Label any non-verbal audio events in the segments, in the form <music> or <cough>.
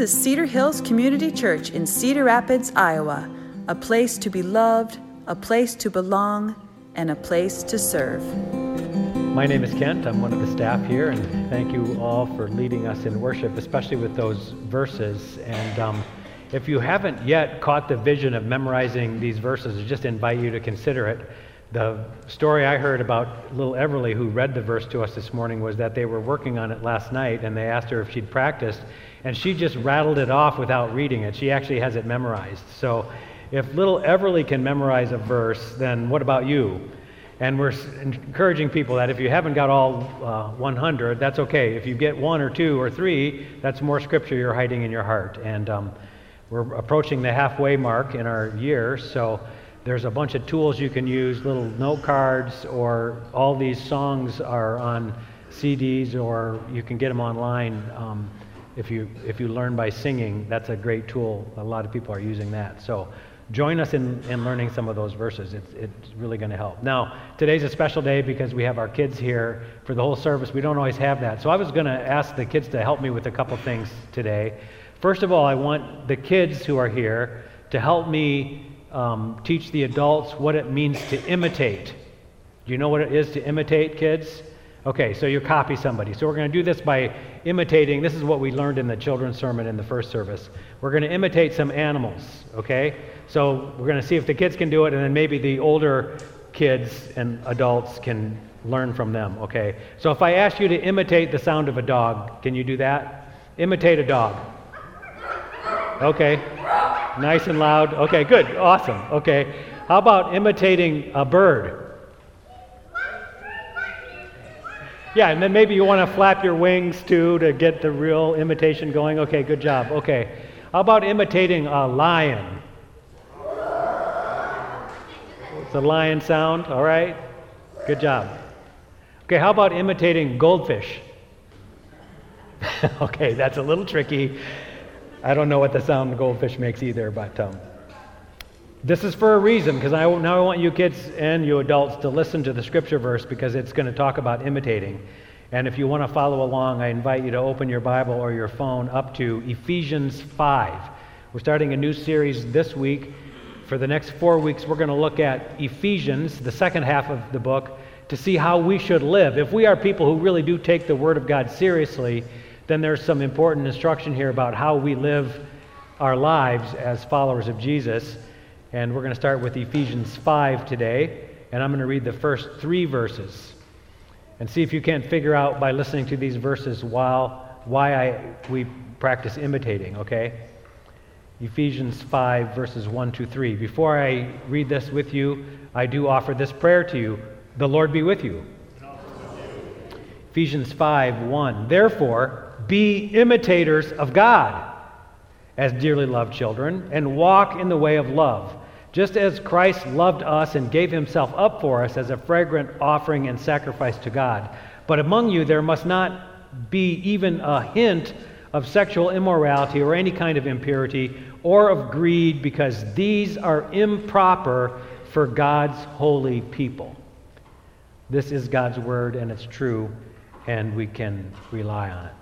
Is Cedar Hills Community Church in Cedar Rapids, Iowa, a place to be loved, a place to belong, and a place to serve. My name is Kent. I'm one of the staff here, and thank you all for leading us in worship, especially with those verses. And um, if you haven't yet caught the vision of memorizing these verses, I just invite you to consider it. The story I heard about little Everly, who read the verse to us this morning, was that they were working on it last night, and they asked her if she'd practiced, and she just rattled it off without reading it. She actually has it memorized. So if little Everly can memorize a verse, then what about you? And we're encouraging people that if you haven't got all uh, 100, that's okay. If you get one or two or three, that's more scripture you're hiding in your heart. And um, we're approaching the halfway mark in our year, so there's a bunch of tools you can use, little note cards, or all these songs are on CDs, or you can get them online. Um, if you if you learn by singing, that's a great tool. A lot of people are using that. So join us in, in learning some of those verses. It's, it's really going to help. Now, today's a special day because we have our kids here for the whole service. We don't always have that. So I was going to ask the kids to help me with a couple things today. First of all, I want the kids who are here to help me um, teach the adults what it means to imitate. Do you know what it is to imitate, kids? Okay, so you copy somebody. So we're going to do this by imitating. This is what we learned in the children's sermon in the first service. We're going to imitate some animals, okay? So we're going to see if the kids can do it, and then maybe the older kids and adults can learn from them, okay? So if I ask you to imitate the sound of a dog, can you do that? Imitate a dog. Okay. Nice and loud. Okay, good. Awesome. Okay. How about imitating a bird? Yeah, and then maybe you want to flap your wings too to get the real imitation going. Okay, good job. Okay. How about imitating a lion? It's a lion sound, all right? Good job. Okay, how about imitating goldfish? <laughs> okay, that's a little tricky. I don't know what the sound goldfish makes either, but um, this is for a reason because I, now I want you kids and you adults to listen to the scripture verse because it's going to talk about imitating. And if you want to follow along, I invite you to open your Bible or your phone up to Ephesians 5. We're starting a new series this week. For the next four weeks, we're going to look at Ephesians, the second half of the book, to see how we should live. If we are people who really do take the Word of God seriously, then there's some important instruction here about how we live our lives as followers of Jesus. And we're going to start with Ephesians 5 today. And I'm going to read the first three verses and see if you can't figure out by listening to these verses while, why I, we practice imitating, okay? Ephesians 5, verses 1 to 3. Before I read this with you, I do offer this prayer to you The Lord be with you. Ephesians 5, 1. Therefore, be imitators of God as dearly loved children, and walk in the way of love, just as Christ loved us and gave himself up for us as a fragrant offering and sacrifice to God. But among you there must not be even a hint of sexual immorality or any kind of impurity or of greed, because these are improper for God's holy people. This is God's word, and it's true, and we can rely on it.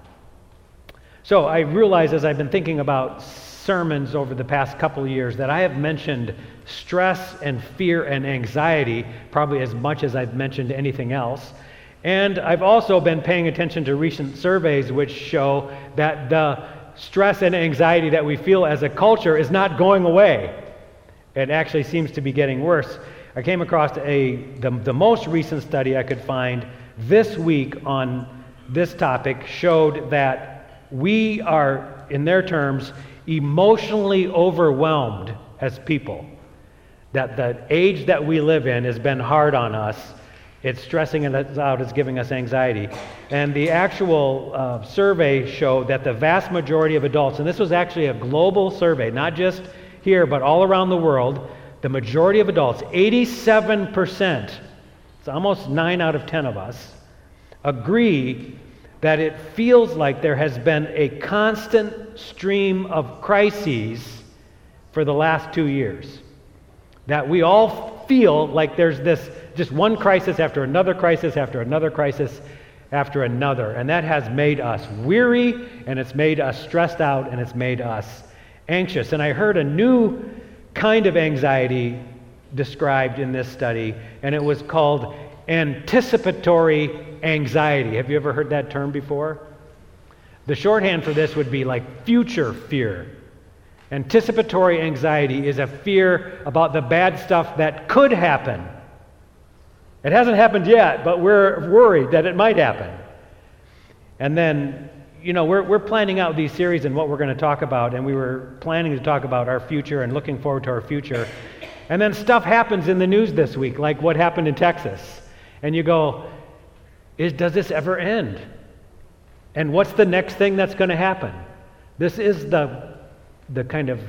So I realize as I've been thinking about sermons over the past couple of years that I have mentioned stress and fear and anxiety probably as much as I've mentioned anything else. And I've also been paying attention to recent surveys which show that the stress and anxiety that we feel as a culture is not going away. It actually seems to be getting worse. I came across a, the, the most recent study I could find this week on this topic showed that we are, in their terms, emotionally overwhelmed as people. That the age that we live in has been hard on us. It's stressing us out, it's giving us anxiety. And the actual uh, survey showed that the vast majority of adults, and this was actually a global survey, not just here, but all around the world, the majority of adults, 87%, it's almost 9 out of 10 of us, agree that it feels like there has been a constant stream of crises for the last two years. That we all feel like there's this just one crisis after another crisis after another crisis. after another. And that has made us weary, and it's made us stressed out, and it's made us anxious. And I heard a new kind of anxiety described in this study, and it was called anticipatory anxiety. Have you ever heard that term before? The shorthand for this would be like future fear. Anticipatory anxiety is a fear about the bad stuff that could happen. It hasn't happened yet, but we're worried that it might happen. And then, you know, we're, we're planning out these series and what we're going to talk about, and we were planning to talk about our future and looking forward to our future. And then stuff happens in the news this week, like what happened in Texas. And you go, is, does this ever end? And what's the next thing that's going to happen? This is the, the kind of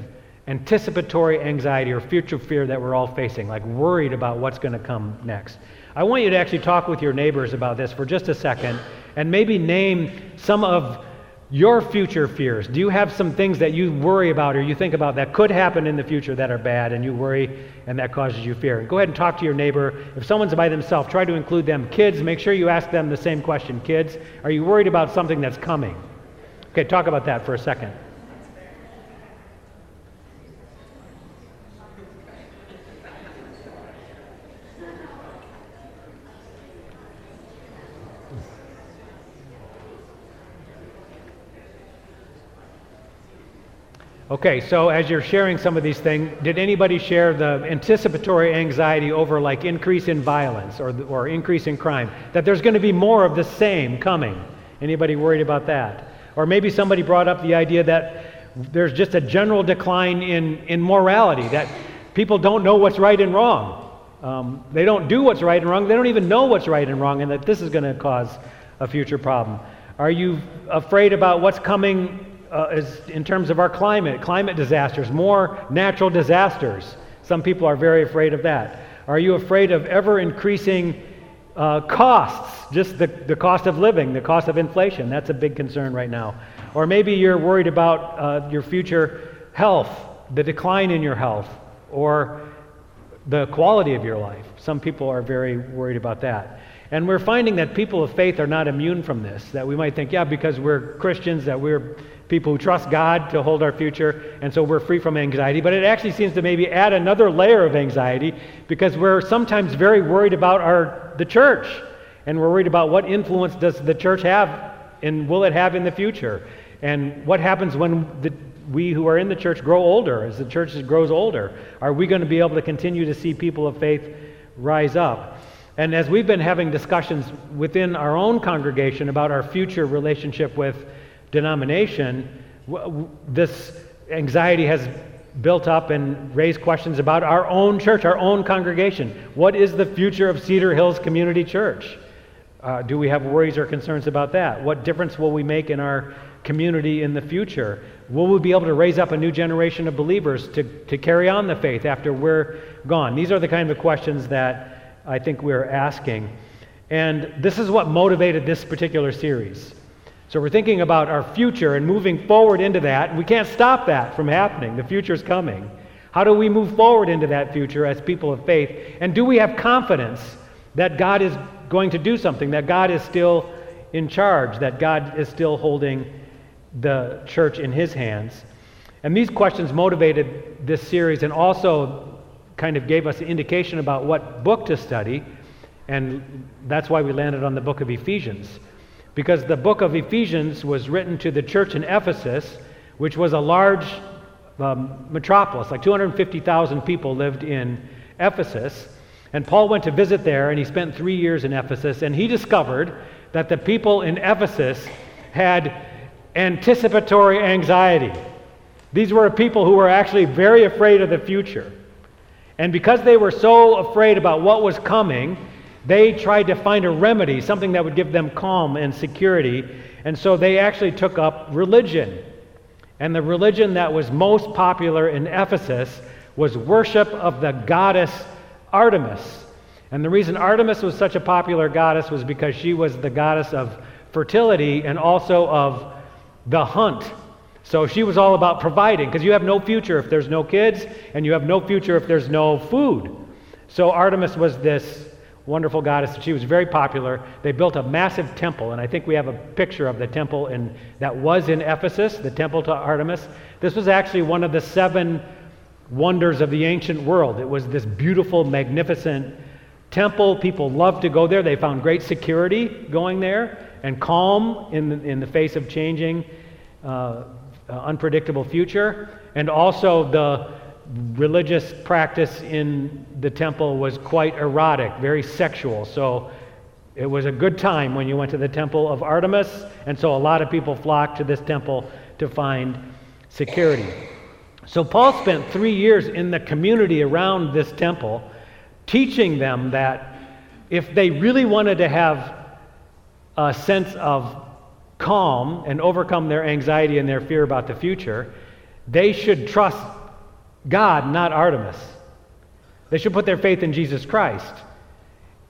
anticipatory anxiety or future fear that we're all facing, like worried about what's going to come next. I want you to actually talk with your neighbors about this for just a second and maybe name some of your future fears. Do you have some things that you worry about or you think about that could happen in the future that are bad and you worry and that causes you fear? Go ahead and talk to your neighbor. If someone's by themselves, try to include them. Kids, make sure you ask them the same question. Kids, are you worried about something that's coming? Okay, talk about that for a second. Okay, so as you're sharing some of these things, did anybody share the anticipatory anxiety over like increase in violence or, or increase in crime? That there's going to be more of the same coming? Anybody worried about that? Or maybe somebody brought up the idea that there's just a general decline in, in morality, that people don't know what's right and wrong. Um, they don't do what's right and wrong. They don't even know what's right and wrong, and that this is going to cause a future problem. Are you afraid about what's coming uh, is in terms of our climate, climate disasters, more natural disasters. Some people are very afraid of that. Are you afraid of ever increasing uh, costs, just the, the cost of living, the cost of inflation? That's a big concern right now. Or maybe you're worried about uh, your future health, the decline in your health, or the quality of your life. Some people are very worried about that. And we're finding that people of faith are not immune from this. That we might think, yeah, because we're Christians, that we're people who trust God to hold our future, and so we're free from anxiety. But it actually seems to maybe add another layer of anxiety because we're sometimes very worried about our the church, and we're worried about what influence does the church have, and will it have in the future, and what happens when the, we who are in the church grow older, as the church grows older. Are we going to be able to continue to see people of faith rise up? And as we've been having discussions within our own congregation about our future relationship with denomination, this anxiety has built up and raised questions about our own church, our own congregation. What is the future of Cedar Hills Community Church? Uh, do we have worries or concerns about that? What difference will we make in our community in the future? Will we be able to raise up a new generation of believers to, to carry on the faith after we're gone? These are the kind of questions that I think we're asking. And this is what motivated this particular series. So we're thinking about our future and moving forward into that. We can't stop that from happening. The future's coming. How do we move forward into that future as people of faith? And do we have confidence that God is going to do something, that God is still in charge, that God is still holding the church in his hands? And these questions motivated this series and also kind of gave us an indication about what book to study. And that's why we landed on the book of Ephesians because the book of Ephesians was written to the church in Ephesus, which was a large um, metropolis, like 250,000 people lived in Ephesus. And Paul went to visit there, and he spent three years in Ephesus, and he discovered that the people in Ephesus had anticipatory anxiety. These were people who were actually very afraid of the future. And because they were so afraid about what was coming, they tried to find a remedy, something that would give them calm and security. And so they actually took up religion. And the religion that was most popular in Ephesus was worship of the goddess Artemis. And the reason Artemis was such a popular goddess was because she was the goddess of fertility and also of the hunt. So she was all about providing, because you have no future if there's no kids, and you have no future if there's no food. So Artemis was this wonderful goddess. She was very popular. They built a massive temple, and I think we have a picture of the temple in, that was in Ephesus, the temple to Artemis. This was actually one of the seven wonders of the ancient world. It was this beautiful, magnificent temple. People loved to go there. They found great security going there and calm in the, in the face of changing, uh, Uh, unpredictable future. And also, the religious practice in the temple was quite erotic, very sexual. So, it was a good time when you went to the temple of Artemis, and so a lot of people flocked to this temple to find security. So, Paul spent three years in the community around this temple teaching them that if they really wanted to have a sense of calm and overcome their anxiety and their fear about the future, they should trust God, not Artemis. They should put their faith in Jesus Christ.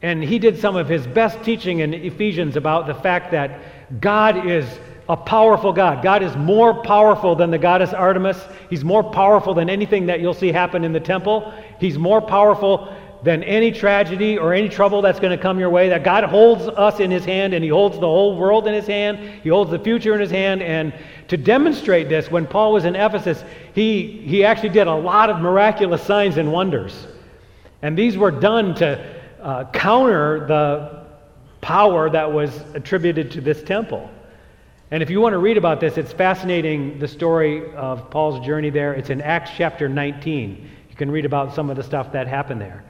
And he did some of his best teaching in Ephesians about the fact that God is a powerful God. God is more powerful than the goddess Artemis. He's more powerful than anything that you'll see happen in the temple. He's more powerful than any tragedy or any trouble that's going to come your way. That God holds us in His hand and He holds the whole world in His hand. He holds the future in His hand. And to demonstrate this, when Paul was in Ephesus, he, he actually did a lot of miraculous signs and wonders. And these were done to uh, counter the power that was attributed to this temple. And if you want to read about this, it's fascinating the story of Paul's journey there. It's in Acts chapter 19. You can read about some of the stuff that happened there.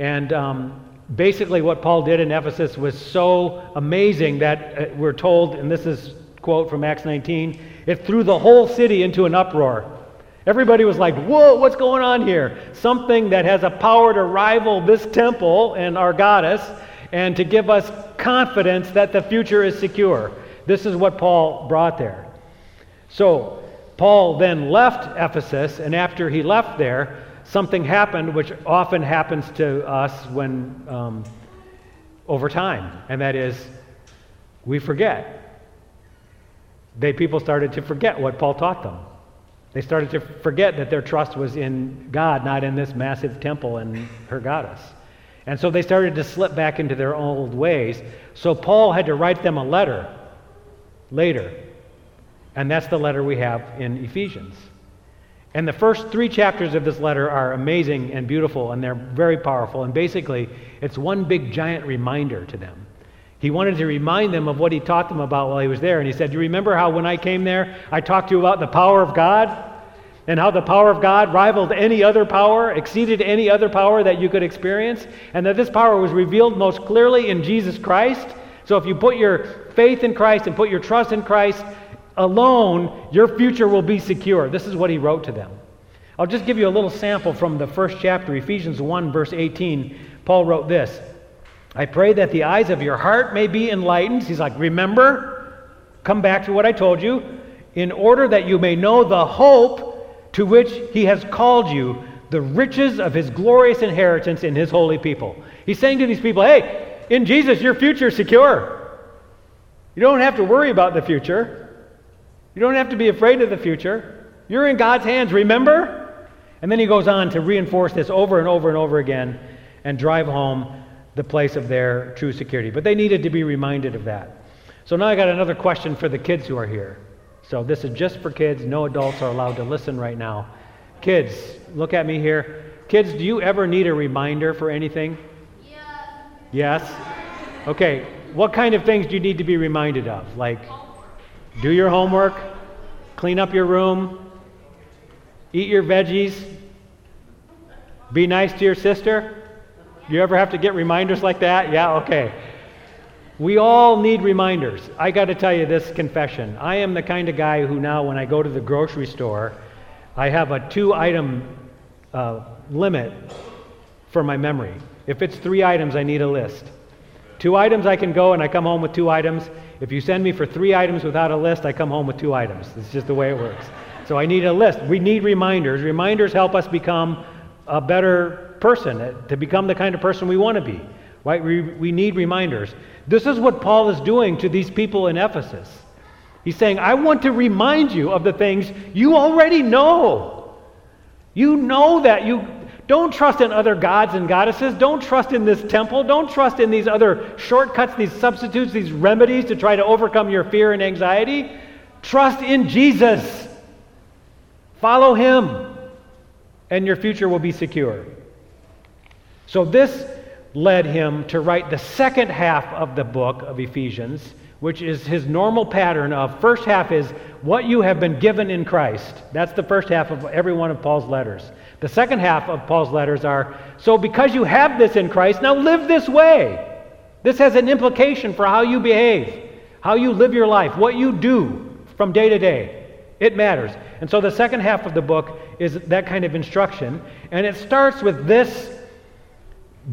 And um, basically, what Paul did in Ephesus was so amazing that uh, we're told, and this is quote from Acts 19, it threw the whole city into an uproar. Everybody was like, whoa, what's going on here? Something that has a power to rival this temple and our goddess and to give us confidence that the future is secure. This is what Paul brought there. So, Paul then left Ephesus, and after he left there, something happened which often happens to us when um, over time, and that is we forget. They people started to forget what Paul taught them. They started to forget that their trust was in God, not in this massive temple and her goddess. And so they started to slip back into their old ways. So Paul had to write them a letter later. And that's the letter we have in Ephesians. And the first three chapters of this letter are amazing and beautiful, and they're very powerful. And basically, it's one big giant reminder to them. He wanted to remind them of what he taught them about while he was there. And he said, Do you remember how when I came there, I talked to you about the power of God? And how the power of God rivaled any other power, exceeded any other power that you could experience? And that this power was revealed most clearly in Jesus Christ. So if you put your faith in Christ and put your trust in Christ, alone, your future will be secure. This is what he wrote to them. I'll just give you a little sample from the first chapter, Ephesians 1, verse 18. Paul wrote this I pray that the eyes of your heart may be enlightened. He's like, Remember, come back to what I told you, in order that you may know the hope to which he has called you, the riches of his glorious inheritance in his holy people. He's saying to these people, Hey, in Jesus, your future is secure. You don't have to worry about the future. You don't have to be afraid of the future. You're in God's hands, remember? And then he goes on to reinforce this over and over and over again and drive home the place of their true security. But they needed to be reminded of that. So now I got another question for the kids who are here. So this is just for kids. No adults are allowed to listen right now. Kids, look at me here. Kids, do you ever need a reminder for anything? Yes. Yes? Okay. What kind of things do you need to be reminded of? Like do your homework, clean up your room, eat your veggies, be nice to your sister. You ever have to get reminders like that? Yeah, okay. We all need reminders. I got to tell you this confession. I am the kind of guy who now, when I go to the grocery store, I have a two item uh, limit for my memory. If it's three items, I need a list. Two items, I can go and I come home with two items. If you send me for three items without a list, I come home with two items. It's just the way it works. So I need a list. We need reminders. Reminders help us become a better person, uh, to become the kind of person we want to be. Right? We, we need reminders. This is what Paul is doing to these people in Ephesus. He's saying, I want to remind you of the things you already know. You know that. You Don't trust in other gods and goddesses. Don't trust in this temple. Don't trust in these other shortcuts, these substitutes, these remedies to try to overcome your fear and anxiety. Trust in Jesus. Follow him, and your future will be secure. So, this led him to write the second half of the book of Ephesians, which is his normal pattern of first half is what you have been given in Christ. That's the first half of every one of Paul's letters. The second half of Paul's letters are so because you have this in Christ, now live this way. This has an implication for how you behave, how you live your life, what you do from day to day. It matters. And so the second half of the book is that kind of instruction. And it starts with this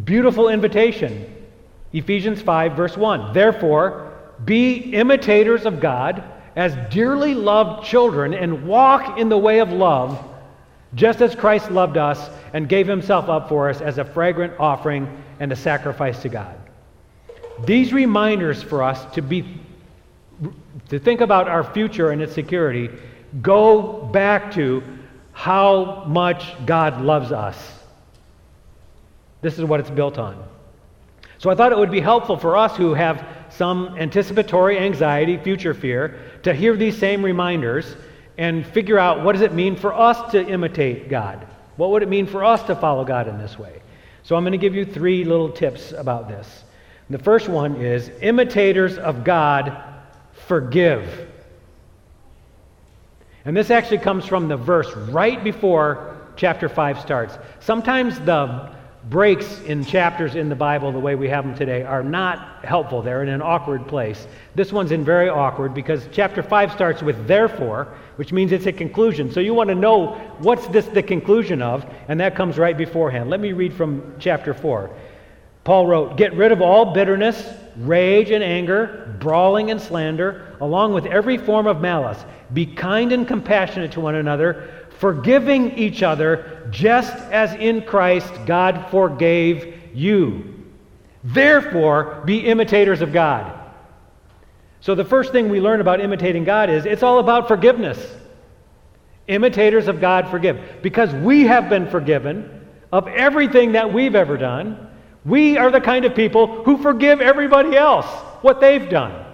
beautiful invitation Ephesians 5, verse 1. Therefore, be imitators of God as dearly loved children and walk in the way of love just as Christ loved us and gave himself up for us as a fragrant offering and a sacrifice to God. These reminders for us to be to think about our future and its security go back to how much God loves us. This is what it's built on. So I thought it would be helpful for us who have some anticipatory anxiety, future fear, to hear these same reminders and figure out what does it mean for us to imitate God? What would it mean for us to follow God in this way? So I'm going to give you three little tips about this. The first one is imitators of God forgive. And this actually comes from the verse right before chapter 5 starts. Sometimes the breaks in chapters in the Bible, the way we have them today, are not helpful. They're in an awkward place. This one's in very awkward because chapter 5 starts with therefore, which means it's a conclusion. So you want to know what's this the conclusion of, and that comes right beforehand. Let me read from chapter 4. Paul wrote, Get rid of all bitterness, rage and anger, brawling and slander, along with every form of malice. Be kind and compassionate to one another forgiving each other just as in Christ God forgave you. Therefore, be imitators of God. So, the first thing we learn about imitating God is it's all about forgiveness. Imitators of God forgive. Because we have been forgiven of everything that we've ever done, we are the kind of people who forgive everybody else what they've done.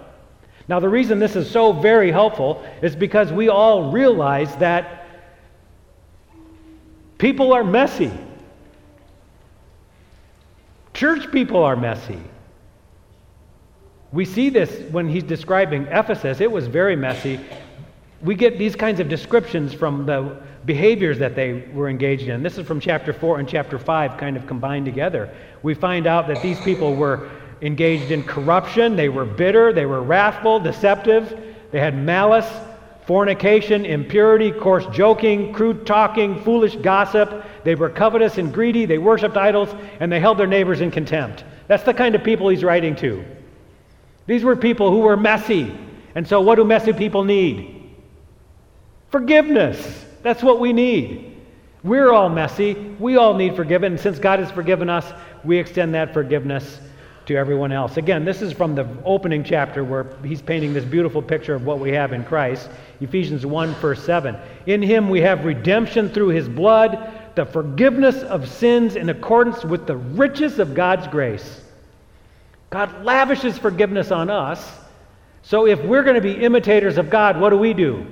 Now, the reason this is so very helpful is because we all realize that People are messy. Church people are messy. We see this when he's describing Ephesus. It was very messy. We get these kinds of descriptions from the behaviors that they were engaged in. This is from chapter 4 and chapter 5 kind of combined together. We find out that these people were engaged in corruption, they were bitter, they were wrathful, deceptive, they had malice, fornication, impurity, coarse joking, crude talking, foolish gossip. They were covetous and greedy. They worshiped idols, and they held their neighbors in contempt. That's the kind of people he's writing to. These were people who were messy. And so, what do messy people need? Forgiveness. That's what we need. We're all messy. We all need forgiveness. Since God has forgiven us, we extend that forgiveness to everyone else. Again, this is from the opening chapter where he's painting this beautiful picture of what we have in Christ. Ephesians 1, verse 7. In him we have redemption through his blood, the forgiveness of sins in accordance with the riches of God's grace. God lavishes forgiveness on us. So if we're going to be imitators of God, what do we do?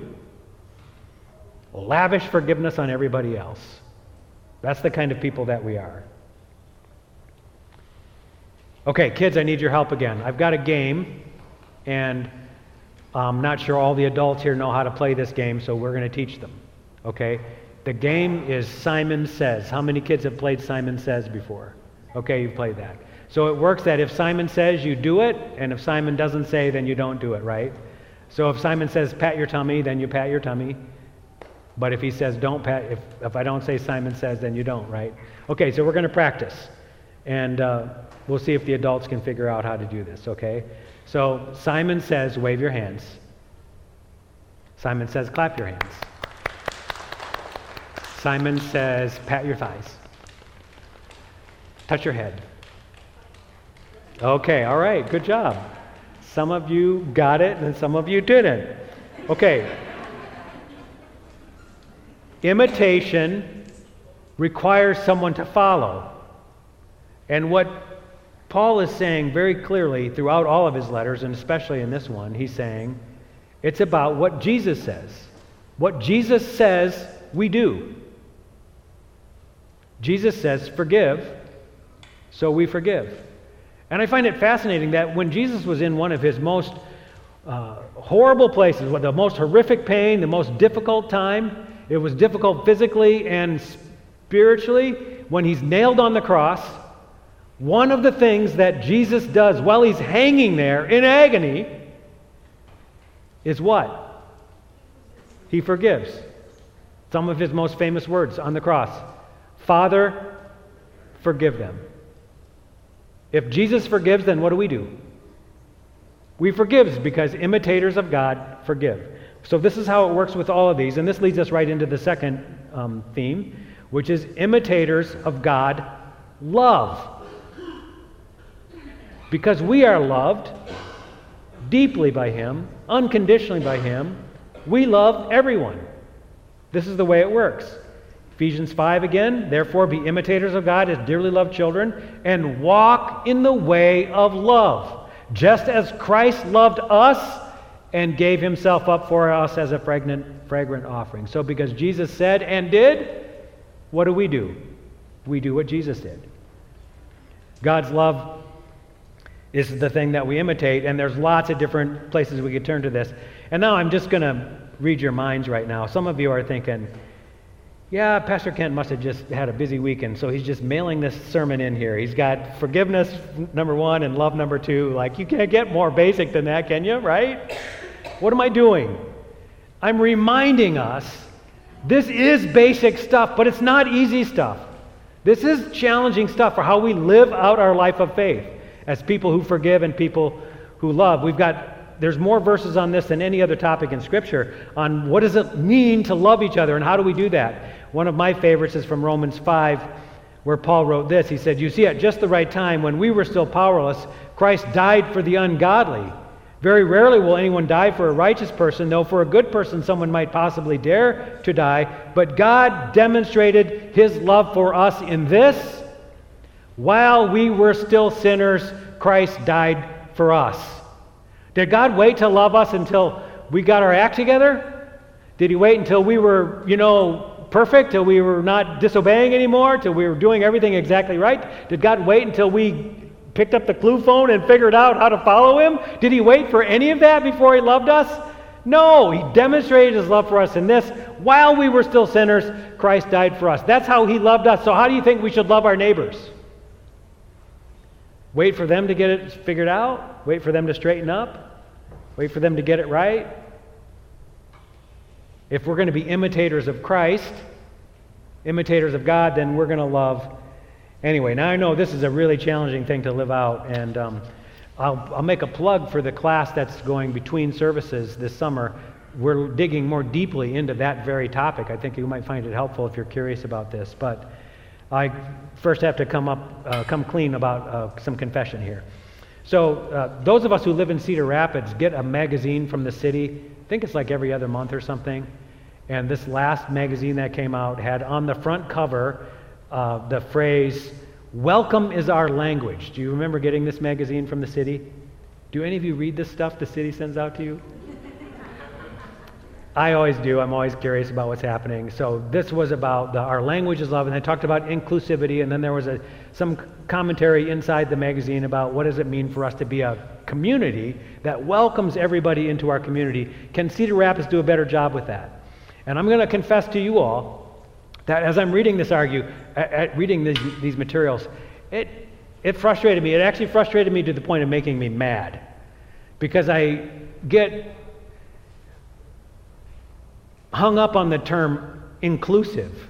Lavish forgiveness on everybody else. That's the kind of people that we are. Okay, kids, I need your help again. I've got a game, and I'm not sure all the adults here know how to play this game, so we're going to teach them. Okay? The game is Simon Says. How many kids have played Simon Says before? Okay, you've played that. So it works that if Simon says, you do it, and if Simon doesn't say, then you don't do it, right? So if Simon says, pat your tummy, then you pat your tummy. But if he says, don't pat, if, if I don't say Simon says, then you don't, right? Okay, so we're going to practice. And uh, We'll see if the adults can figure out how to do this, okay? So Simon says, wave your hands. Simon says, clap your hands. Simon says, pat your thighs. Touch your head. Okay, all right, good job. Some of you got it and some of you didn't. Okay. Imitation requires someone to follow. And what Paul is saying very clearly throughout all of his letters, and especially in this one, he's saying it's about what Jesus says. What Jesus says, we do. Jesus says, forgive, so we forgive. And I find it fascinating that when Jesus was in one of his most uh, horrible places, the most horrific pain, the most difficult time, it was difficult physically and spiritually, when he's nailed on the cross, one of the things that Jesus does while he's hanging there in agony is what? He forgives. Some of his most famous words on the cross Father, forgive them. If Jesus forgives, then what do we do? We forgive because imitators of God forgive. So this is how it works with all of these, and this leads us right into the second um, theme, which is imitators of God love. Because we are loved deeply by Him, unconditionally by Him, we love everyone. This is the way it works. Ephesians 5 again, therefore be imitators of God as dearly loved children and walk in the way of love, just as Christ loved us and gave himself up for us as a fragrant, fragrant offering. So, because Jesus said and did, what do we do? We do what Jesus did. God's love is the thing that we imitate, and there's lots of different places we could turn to this. And now I'm just going to read your minds right now. Some of you are thinking, yeah, Pastor Kent must have just had a busy weekend, so he's just mailing this sermon in here. He's got forgiveness number one and love number two. Like, you can't get more basic than that, can you? Right? What am I doing? I'm reminding us this is basic stuff, but it's not easy stuff. This is challenging stuff for how we live out our life of faith as people who forgive and people who love. We've got, there's more verses on this than any other topic in Scripture on what does it mean to love each other and how do we do that. One of my favorites is from Romans 5, where Paul wrote this. He said, You see, at just the right time, when we were still powerless, Christ died for the ungodly. Very rarely will anyone die for a righteous person, though for a good person someone might possibly dare to die. But God demonstrated his love for us in this while we were still sinners, Christ died for us. Did God wait to love us until we got our act together? Did he wait until we were, you know, perfect, till we were not disobeying anymore, till we were doing everything exactly right? Did God wait until we picked up the clue phone and figured out how to follow him? Did he wait for any of that before he loved us? No, he demonstrated his love for us in this. While we were still sinners, Christ died for us. That's how he loved us. So, how do you think we should love our neighbors? Wait for them to get it figured out? Wait for them to straighten up? Wait for them to get it right? If we're going to be imitators of Christ, imitators of God, then we're going to love anyway. Now I know this is a really challenging thing to live out, and um, I'll, I'll make a plug for the class that's going between services this summer. We're digging more deeply into that very topic. I think you might find it helpful if you're curious about this. But I first have to come up, uh, come clean about uh, some confession here. So, uh, those of us who live in Cedar Rapids get a magazine from the city. I think it's like every other month or something. And this last magazine that came out had on the front cover uh, the phrase, Welcome is our language. Do you remember getting this magazine from the city? Do any of you read this stuff the city sends out to you? I always do. I'm always curious about what's happening. So this was about the, our language is love, and they talked about inclusivity, and then there was a, some commentary inside the magazine about what does it mean for us to be a community that welcomes everybody into our community. Can Cedar Rapids do a better job with that? And I'm going to confess to you all that as I'm reading this argue, at, reading these materials, it, it frustrated me. It actually frustrated me to the point of making me mad because I get hung up on the term inclusive.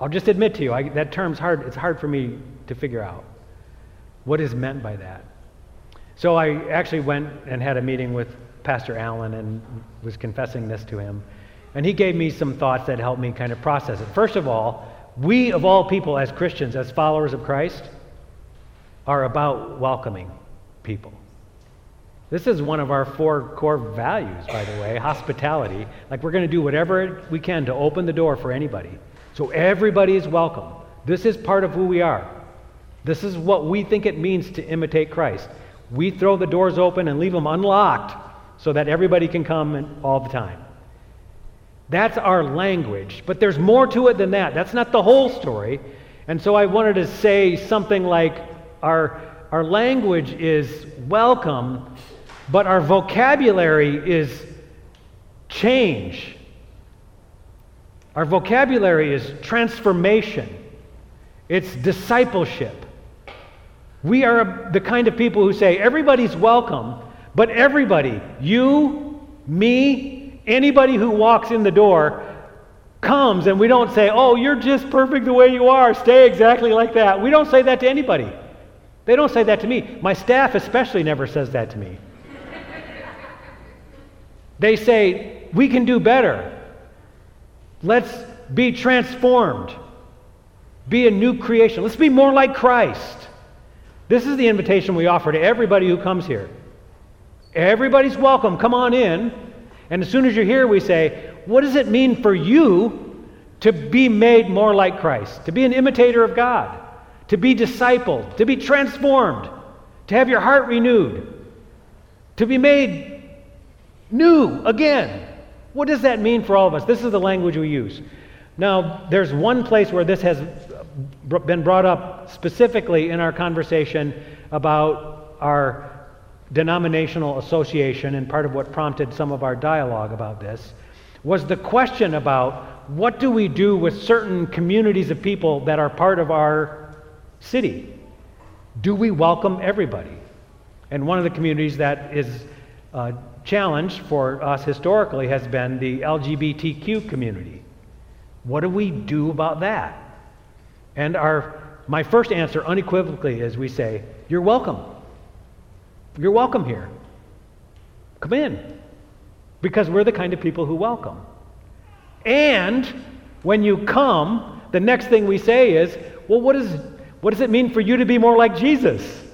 I'll just admit to you, I, that term's hard, it's hard for me to figure out. What is meant by that? So I actually went and had a meeting with Pastor Allen and was confessing this to him. And he gave me some thoughts that helped me kind of process it. First of all, we of all people as Christians, as followers of Christ, are about welcoming people. This is one of our four core values, by the way hospitality. Like, we're going to do whatever we can to open the door for anybody. So everybody is welcome. This is part of who we are. This is what we think it means to imitate Christ. We throw the doors open and leave them unlocked so that everybody can come all the time. That's our language. But there's more to it than that. That's not the whole story. And so I wanted to say something like our, our language is welcome, but our vocabulary is change. Our vocabulary is transformation, it's discipleship. We are the kind of people who say everybody's welcome, but everybody, you, me, anybody who walks in the door, comes and we don't say, oh, you're just perfect the way you are, stay exactly like that. We don't say that to anybody. They don't say that to me. My staff especially never says that to me. They say, we can do better. Let's be transformed. Be a new creation. Let's be more like Christ. This is the invitation we offer to everybody who comes here. Everybody's welcome. Come on in. And as soon as you're here, we say, What does it mean for you to be made more like Christ? To be an imitator of God? To be discipled? To be transformed? To have your heart renewed? To be made new again? What does that mean for all of us? This is the language we use. Now, there's one place where this has been brought up specifically in our conversation about our denominational association, and part of what prompted some of our dialogue about this was the question about what do we do with certain communities of people that are part of our city? Do we welcome everybody? And one of the communities that is a challenge for us historically has been the LGBTQ community. What do we do about that? And our, my first answer unequivocally is we say, You're welcome. You're welcome here. Come in. Because we're the kind of people who welcome. And when you come, the next thing we say is, Well, what, is, what does it mean for you to be more like Jesus?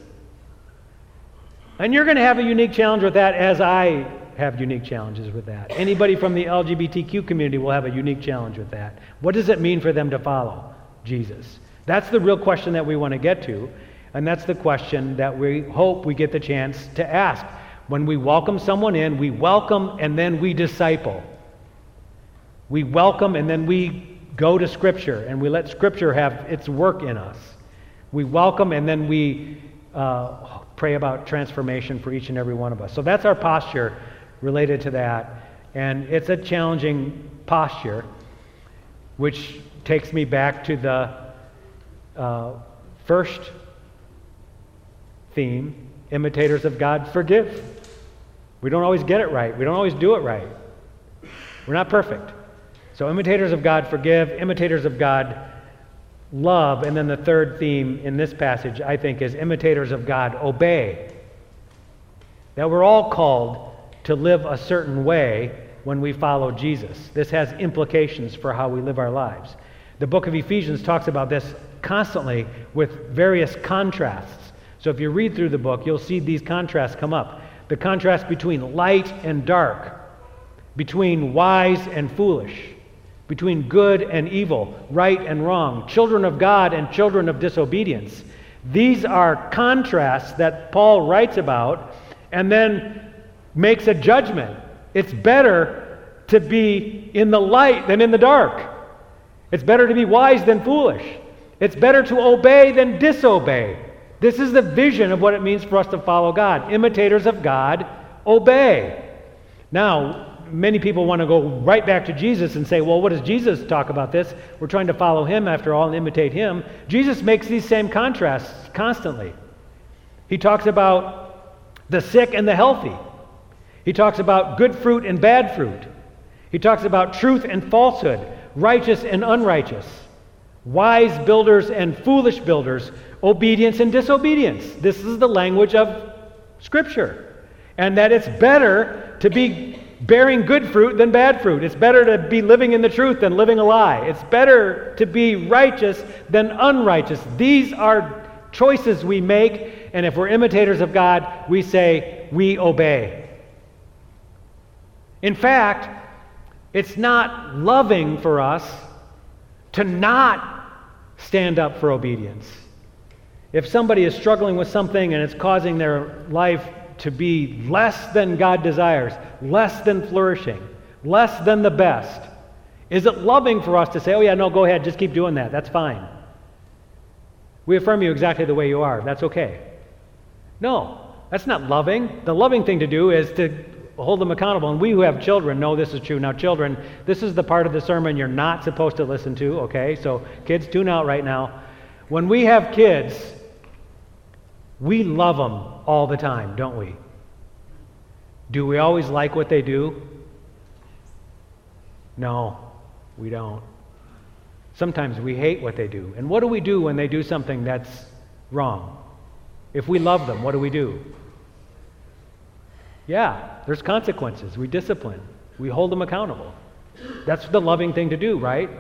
And you're going to have a unique challenge with that, as I have unique challenges with that. Anybody from the LGBTQ community will have a unique challenge with that. What does it mean for them to follow? Jesus? That's the real question that we want to get to, and that's the question that we hope we get the chance to ask. When we welcome someone in, we welcome and then we disciple. We welcome and then we go to Scripture and we let Scripture have its work in us. We welcome and then we uh, pray about transformation for each and every one of us. So that's our posture related to that. And it's a challenging posture, which takes me back to the uh, first theme imitators of God forgive. We don't always get it right, we don't always do it right. We're not perfect. So, imitators of God forgive, imitators of God love. And then the third theme in this passage, I think, is imitators of God obey. That we're all called to live a certain way when we follow Jesus. This has implications for how we live our lives. The book of Ephesians talks about this constantly with various contrasts. So if you read through the book, you'll see these contrasts come up. The contrast between light and dark, between wise and foolish, between good and evil, right and wrong, children of God and children of disobedience. These are contrasts that Paul writes about and then makes a judgment. It's better to be in the light than in the dark. It's better to be wise than foolish. It's better to obey than disobey. This is the vision of what it means for us to follow God. Imitators of God obey. Now, many people want to go right back to Jesus and say, well, what does Jesus talk about this? We're trying to follow him after all and imitate him. Jesus makes these same contrasts constantly. He talks about the sick and the healthy. He talks about good fruit and bad fruit. He talks about truth and falsehood, righteous and unrighteous, wise builders and foolish builders, obedience and disobedience. This is the language of Scripture. And that it's better to be bearing good fruit than bad fruit. It's better to be living in the truth than living a lie. It's better to be righteous than unrighteous. These are choices we make, and if we're imitators of God, we say we obey. In fact, it's not loving for us to not stand up for obedience. If somebody is struggling with something and it's causing their life to be less than God desires, less than flourishing, less than the best, is it loving for us to say, oh, yeah, no, go ahead, just keep doing that? That's fine. We affirm you exactly the way you are. That's okay. No, that's not loving. The loving thing to do is to hold them accountable. And we who have children know this is true. Now, children, this is the part of the sermon you're not supposed to listen to, okay? So, kids, tune out right now. When we have kids, we love them all the time, don't we? Do we always like what they do? No, we don't. Sometimes we hate what they do. And what do we do when they do something that's wrong? If we love them, what do we do? Yeah, there's consequences. We discipline, we hold them accountable. That's the loving thing to do, right?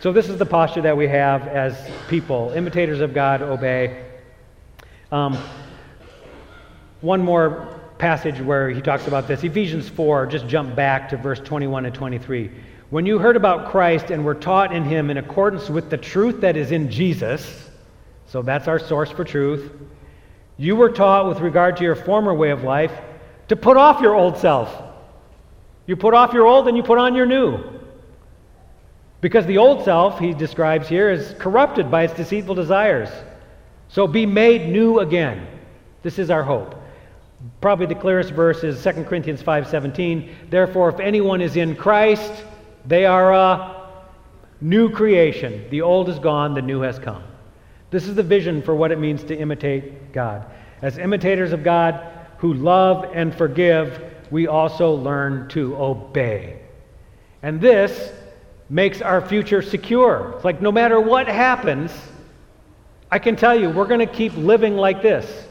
So, this is the posture that we have as people, imitators of God, obey. Um, one more passage where he talks about this Ephesians 4, just jump back to verse 21 and 23. When you heard about Christ and were taught in him in accordance with the truth that is in Jesus, so that's our source for truth, you were taught with regard to your former way of life to put off your old self. You put off your old and you put on your new. Because the old self, he describes here, is corrupted by its deceitful desires. So be made new again. This is our hope. Probably the clearest verse is 2 Corinthians 5:17. Therefore, if anyone is in Christ, they are a new creation. The old is gone, the new has come. This is the vision for what it means to imitate God. As imitators of God who love and forgive, we also learn to obey. And this makes our future secure. It's like no matter what happens, I can tell you, we're going to keep living like this.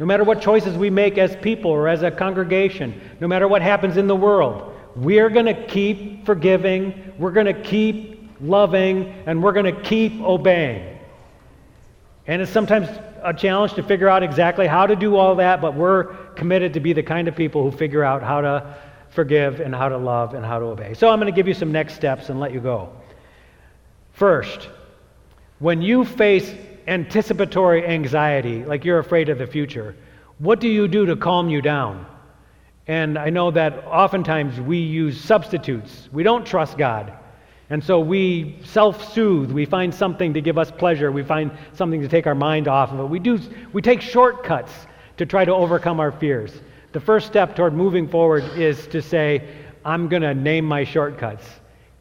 No matter what choices we make as people or as a congregation, no matter what happens in the world, we're going to keep forgiving, we're going to keep loving, and we're going to keep obeying. And it's sometimes a challenge to figure out exactly how to do all that, but we're committed to be the kind of people who figure out how to forgive and how to love and how to obey. So I'm going to give you some next steps and let you go. First, when you face anticipatory anxiety, like you're afraid of the future, what do you do to calm you down? And I know that oftentimes we use substitutes. We don't trust God. And so we self soothe. We find something to give us pleasure. We find something to take our mind off of it. We, do, we take shortcuts to try to overcome our fears. The first step toward moving forward is to say, I'm going to name my shortcuts.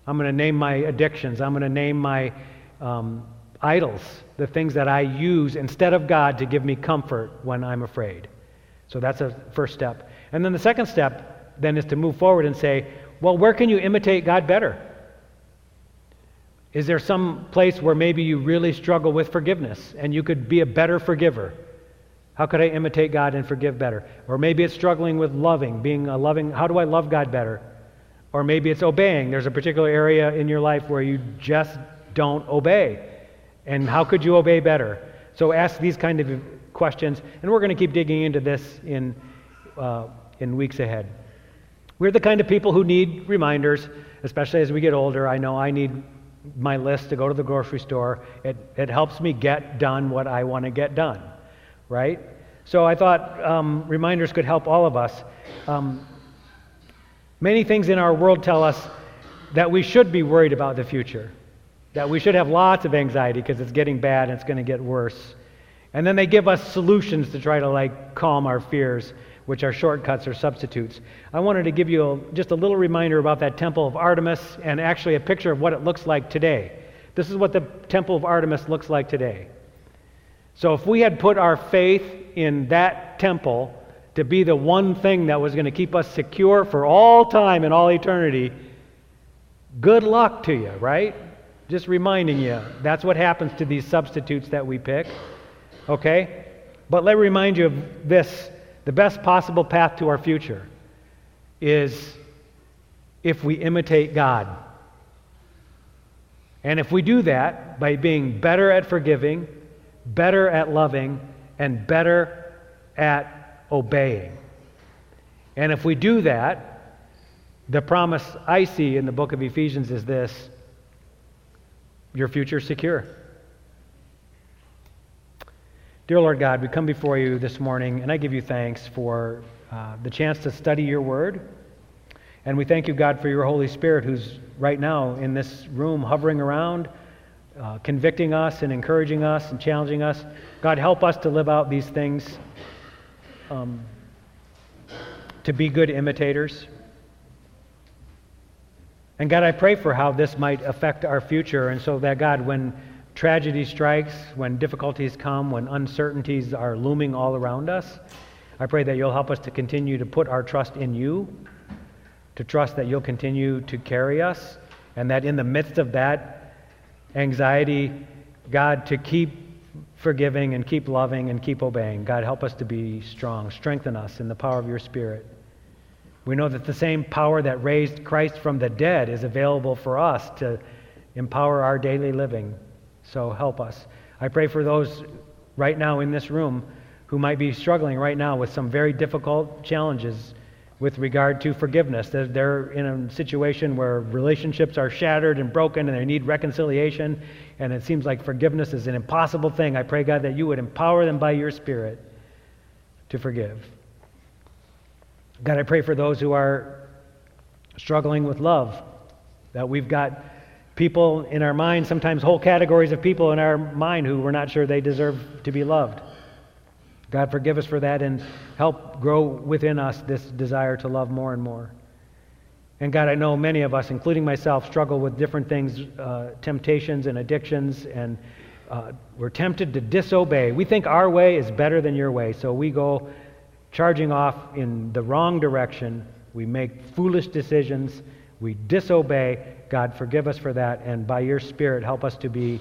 I'm going to name my addictions. I'm going to name my um, idols, the things that I use instead of God to give me comfort when I'm afraid. So that's a first step. And then the second step then is to move forward and say, well, where can you imitate God better? Is there some place where maybe you really struggle with forgiveness and you could be a better forgiver? How could I imitate God and forgive better? Or maybe it's struggling with loving, being a loving, how do I love God better? Or maybe it's obeying. There's a particular area in your life where you just don't obey. And how could you obey better? So ask these kind of questions, and we're going to keep digging into this in, uh, in weeks ahead. We're the kind of people who need reminders, especially as we get older. I know I need my list to go to the grocery store. It, it helps me get done what I want to get done, right? So I thought um, reminders could help all of us. Um, many things in our world tell us that we should be worried about the future, that we should have lots of anxiety because it's getting bad and it's going to get worse. And then they give us solutions to try to like calm our fears which are shortcuts or substitutes. I wanted to give you a, just a little reminder about that temple of Artemis and actually a picture of what it looks like today. This is what the temple of Artemis looks like today. So if we had put our faith in that temple to be the one thing that was going to keep us secure for all time and all eternity, good luck to you, right? Just reminding you, that's what happens to these substitutes that we pick. Okay? But let me remind you of this the best possible path to our future is if we imitate God. And if we do that by being better at forgiving, better at loving, and better at obeying. And if we do that, the promise I see in the book of Ephesians is this your future secure. Dear Lord God, we come before you this morning, and I give you thanks for uh, the chance to study your word. And we thank you, God, for your Holy Spirit who's right now in this room hovering around, uh, convicting us and encouraging us and challenging us. God, help us to live out these things, um, to be good imitators. And God, I pray for how this might affect our future, and so that, God, when tragedy strikes, when difficulties come, when uncertainties are looming all around us, I pray that you'll help us to continue to put our trust in you, to trust that you'll continue to carry us, and that in the midst of that anxiety, God, to keep forgiving and keep loving and keep obeying. God, help us to be strong. Strengthen us in the power of your Spirit. We know that the same power that raised Christ from the dead is available for us to empower our daily living. So help us. I pray for those right now in this room who might be struggling right now with some very difficult challenges with regard to forgiveness. They're in a situation where relationships are shattered and broken and they need reconciliation, and it seems like forgiveness is an impossible thing. I pray, God, that you would empower them by your Spirit to forgive. God, I pray for those who are struggling with love, that we've got people in our mind, sometimes whole categories of people in our mind who we're not sure they deserve to be loved. God, forgive us for that and help grow within us this desire to love more and more. And God, I know many of us, including myself, struggle with different things, uh, temptations and addictions, and uh, we're tempted to disobey. We think our way is better than your way, so we go charging off in the wrong direction. We make foolish decisions. We disobey. God, forgive us for that. And by your Spirit, help us to be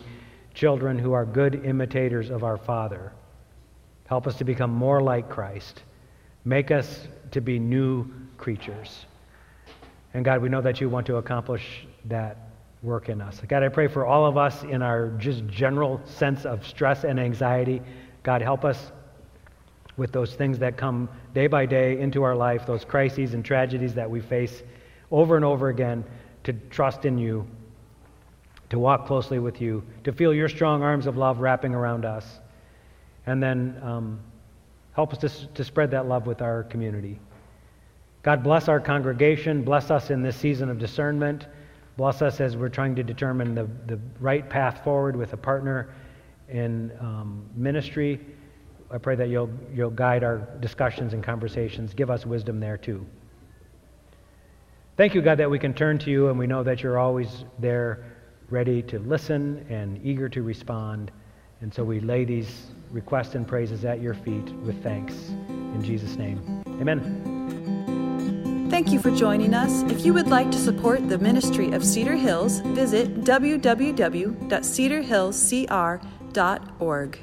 children who are good imitators of our Father. Help us to become more like Christ. Make us to be new creatures. And God, we know that you want to accomplish that work in us. God, I pray for all of us in our just general sense of stress and anxiety. God, help us with those things that come day by day into our life, those crises and tragedies that we face over and over again to trust in you, to walk closely with you, to feel your strong arms of love wrapping around us, and then um, help us to, to spread that love with our community. God, bless our congregation. Bless us in this season of discernment. Bless us as we're trying to determine the, the right path forward with a partner in um, ministry. I pray that you'll, you'll guide our discussions and conversations. Give us wisdom there too. Thank you, God, that we can turn to you and we know that you're always there, ready to listen and eager to respond. And so we lay these requests and praises at your feet with thanks. In Jesus' name, amen. Thank you for joining us. If you would like to support the ministry of Cedar Hills, visit www.cedarhillscr.org.